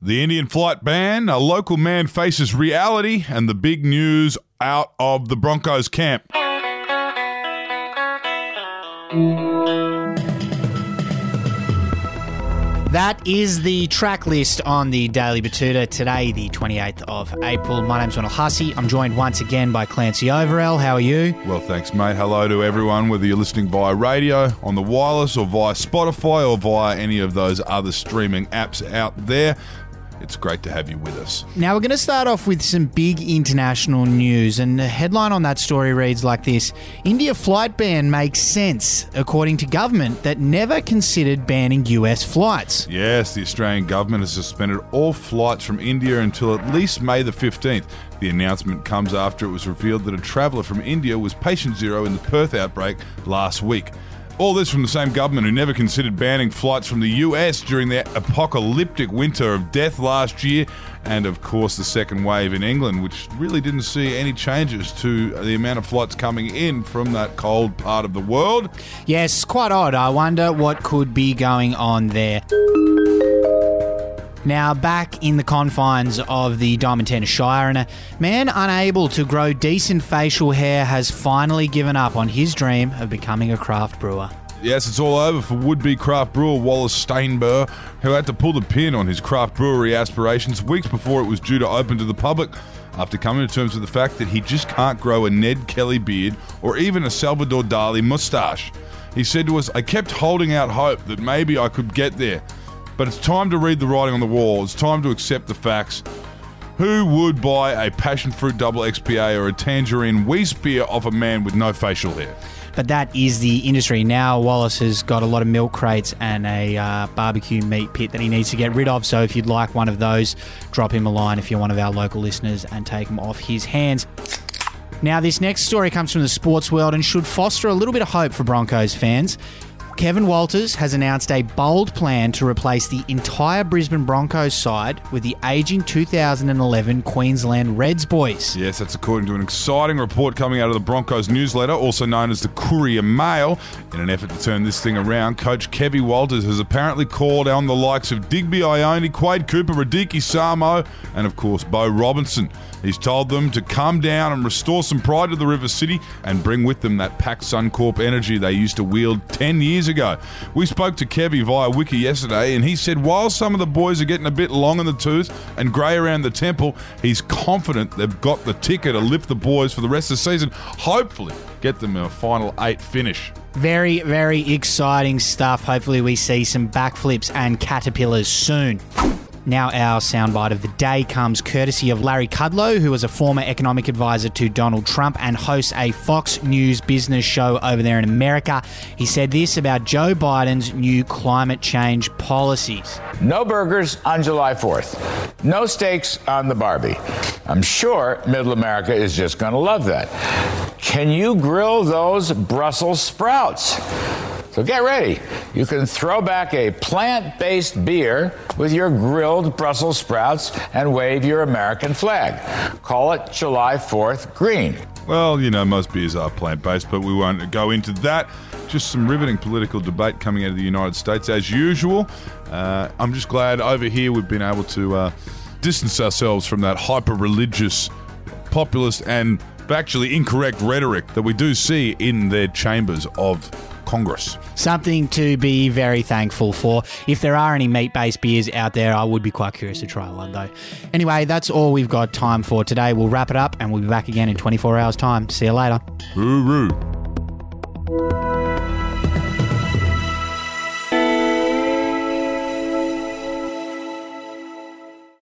The Indian flight ban, a local man faces reality, and the big news out of the Broncos camp. That is the track list on the Daily Betoota today, the 28th of April. My name's Ronald Hussey. I'm joined once again by Clancy Overell. How are you? Well, thanks, mate. Hello to everyone, whether you're listening via radio, on the wireless, or via Spotify, or via any of those other streaming apps out there. It's great to have you with us. Now, we're going to start off with some big international news. And the headline on that story reads like this India flight ban makes sense, according to government that never considered banning US flights. Yes, the Australian government has suspended all flights from India until at least May the 15th. The announcement comes after it was revealed that a traveller from India was patient zero in the Perth outbreak last week. All this from the same government who never considered banning flights from the US during the apocalyptic winter of death last year, and of course the second wave in England, which really didn't see any changes to the amount of flights coming in from that cold part of the world. Yes, quite odd. I wonder what could be going on there. Now, back in the confines of the Diamantina Shire, and a man unable to grow decent facial hair has finally given up on his dream of becoming a craft brewer. Yes, it's all over for would-be craft brewer Wallace Steinber, who had to pull the pin on his craft brewery aspirations weeks before it was due to open to the public after coming to terms with the fact that he just can't grow a Ned Kelly beard or even a Salvador Dali moustache. He said to us, I kept holding out hope that maybe I could get there, but it's time to read the writing on the wall. It's time to accept the facts. Who would buy a passion fruit double XPA or a tangerine Weiss beer off a man with no facial hair? But that is the industry. Now, Wallace has got a lot of milk crates and a uh, barbecue meat pit that he needs to get rid of. So, if you'd like one of those, drop him a line if you're one of our local listeners and take them off his hands. Now, this next story comes from the sports world and should foster a little bit of hope for Broncos fans. Kevin Walters has announced a bold plan to replace the entire Brisbane Broncos side with the aging 2011 Queensland Reds boys. Yes, that's according to an exciting report coming out of the Broncos newsletter, also known as the Courier Mail. In an effort to turn this thing around, coach Kevin Walters has apparently called on the likes of Digby Ioane, Quade Cooper, Radike Samo, and of course Beau Robinson. He's told them to come down and restore some pride to the River City and bring with them that Pac Suncorp energy they used to wield 10 years ago. We spoke to Kevy via Wiki yesterday, and he said while some of the boys are getting a bit long in the tooth and grey around the temple, he's confident they've got the ticker to lift the boys for the rest of the season. Hopefully, get them a final eight finish. Very, very exciting stuff. Hopefully, we see some backflips and caterpillars soon. Now, our soundbite of the day comes courtesy of Larry Kudlow, who was a former economic advisor to Donald Trump and hosts a Fox News business show over there in America. He said this about Joe Biden's new climate change policies No burgers on July 4th, no steaks on the Barbie. I'm sure Middle America is just going to love that. Can you grill those Brussels sprouts? So get ready. You can throw back a plant based beer with your grilled Brussels sprouts and wave your American flag. Call it July 4th Green. Well, you know, most beers are plant based, but we won't go into that. Just some riveting political debate coming out of the United States, as usual. Uh, I'm just glad over here we've been able to uh, distance ourselves from that hyper religious, populist, and factually incorrect rhetoric that we do see in their chambers of Congress. Something to be very thankful for. If there are any meat based beers out there, I would be quite curious to try one though. Anyway, that's all we've got time for today. We'll wrap it up and we'll be back again in 24 hours' time. See you later. Hooroo.